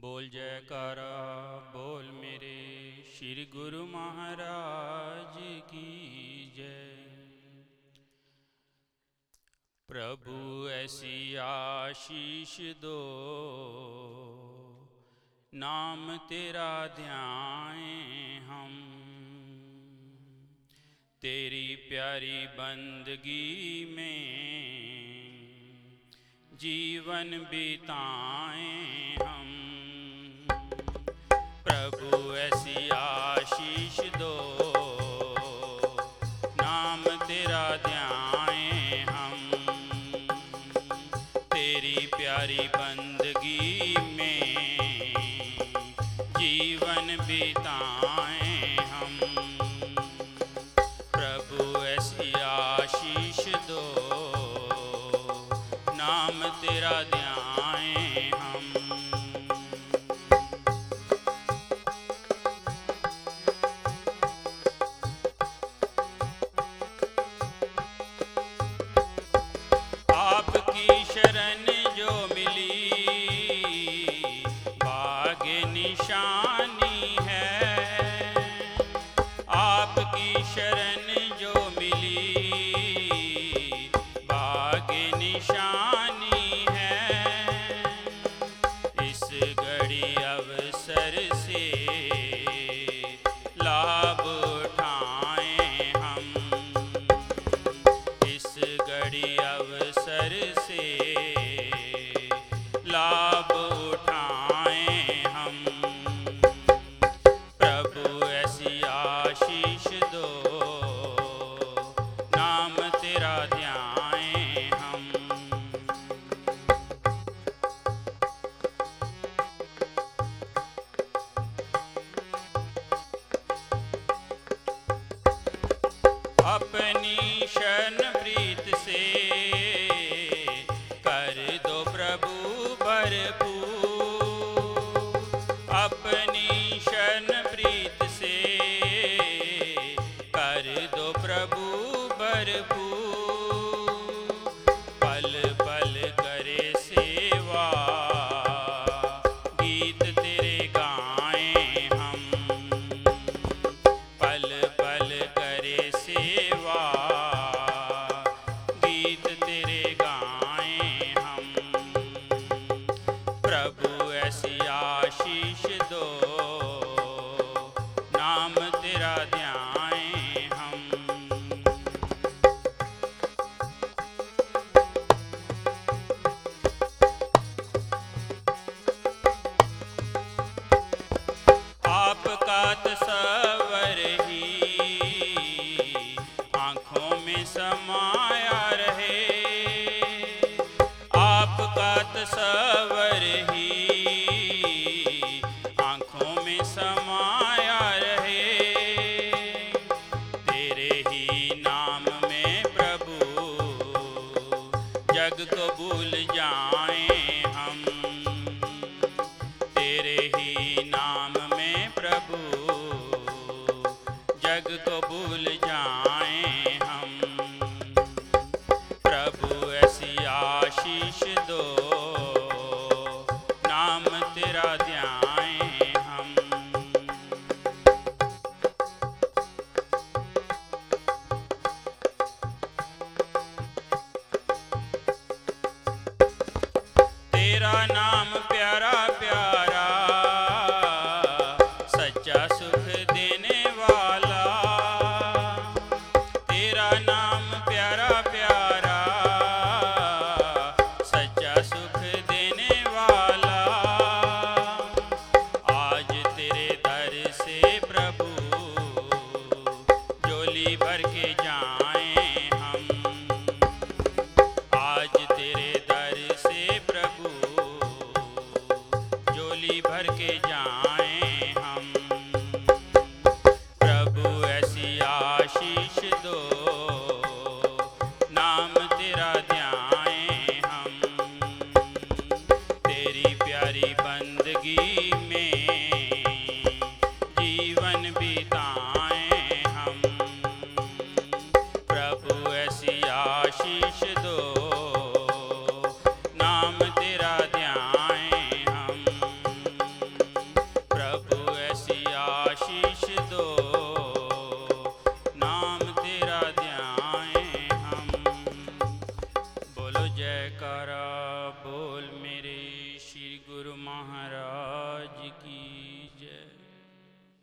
बोल जयकारा, बोल मेरे श्री गुरु महाराज की जय। प्रभु ऐसी आशीष दो, नाम तेरा ध्याए हम। तेरी प्यारी बंदगी में जीवन बिताएँ அடியா ਸਵਰਹੀ जाए हम। प्रभु, ऐसी आशीष दो। नाम तेरा हम। तेरी प्यारी बंदगी में जीवन बिता